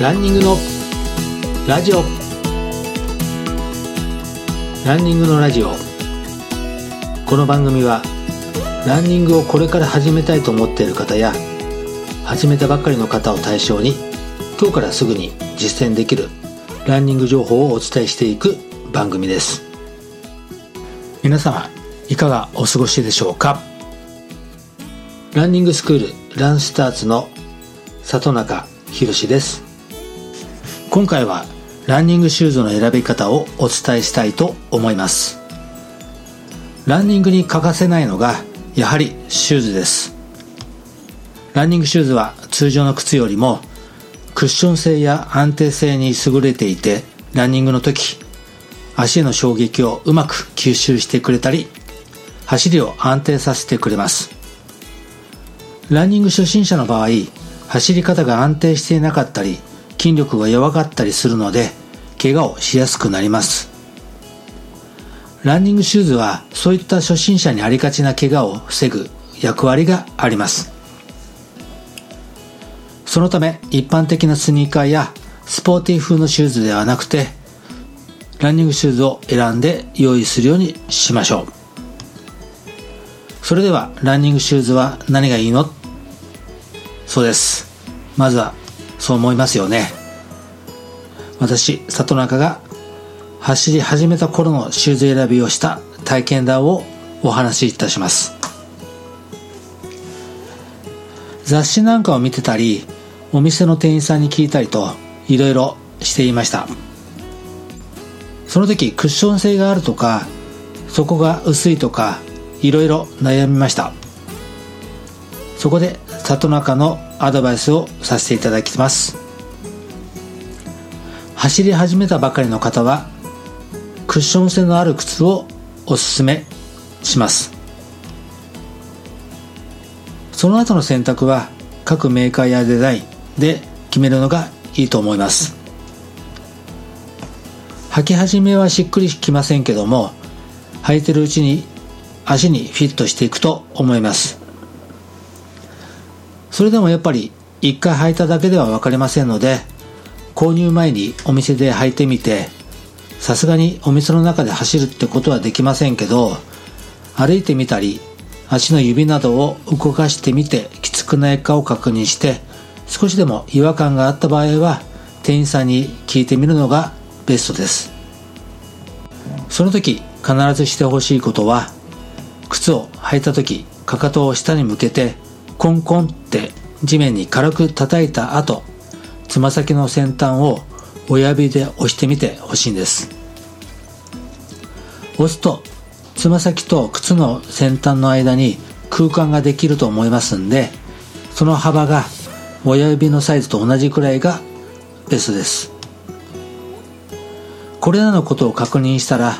ランニングのラジオ。ランニングのラジオ。この番組はランニングをこれから始めたいと思っている方や始めたばかりの方を対象に今日からすぐに実践できるランニング情報をお伝えしていく番組です。皆様いかがお過ごしでしょうか？ランニングスクールランスターツの里中博です。今回はランニングシューズの選び方をお伝えしたいと思います。ランニングに欠かせないのがやはりシューズです。ランニングシューズは通常の靴よりもクッション性や安定性に優れていてランニングの時足への衝撃をうまく吸収してくれたり走りを安定させてくれます。ランニング初心者の場合走り方が安定していなかったり筋力が弱かったりするので怪我をしやすくなります。ランニングシューズはそういった初心者にありがちな怪我を防ぐ役割があります。そのため一般的なスニーカーやスポーティー風のシューズではなくてランニングシューズを選んで用意するようにしましょう。それではランニングシューズは何がいいの？そうです。まずはそう思いますよね。私里中が走り始めた頃のシューズ選びをした体験談をお話しいたします。雑誌なんかを見てたりお店の店員さんに聞いたりといろいろしていました。その時クッション性があるとか底が薄いとかいろいろ悩みました。そこで里中のアドバイスをさせていただきます。走り始めたばかりの方はクッション性のある靴をおすすめします。その後の選択は各メーカーやデザインで決めるのがいいと思います。履き始めはしっくりきませんけども履いてるうちに足にフィットしていくと思います。それでもやっぱり一回履いただけでは分かりませんので購入前にお店で履いてみてさすがにお店の中で走るってことはできませんけど歩いてみたり足の指などを動かしてみてきつくないかを確認して少しでも違和感があった場合は店員さんに聞いてみるのがベストです。その時必ずしてほしいことは靴を履いた時かかとを下に向けてコンコンって地面に軽く叩いた後つま先の先端を親指で押してみてほしいんです。押すとつま先と靴の先端の間に空間ができると思いますんでその幅が親指のサイズと同じくらいがベストです。これらのことを確認したら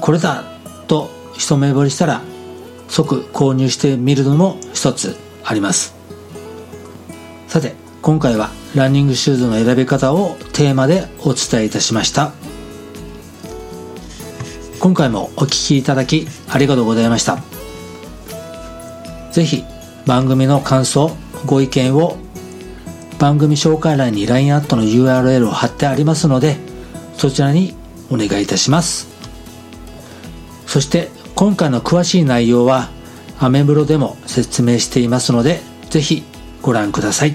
これだと一目惚れしたら即購入してみるのも一つ。あります。さて今回はランニングシューズの選び方をテーマでお伝えいたしました。今回もお聴きいただきありがとうございました。是非番組の感想ご意見を番組紹介欄に LINE アットの URL を貼ってありますのでそちらにお願いいたします。そして今回の詳しい内容はアメブロでも説明していますのでぜひご覧ください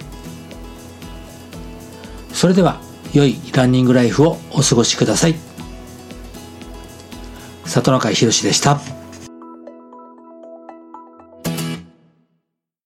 それでは良いランニングライフをお過ごしください里中宏でした。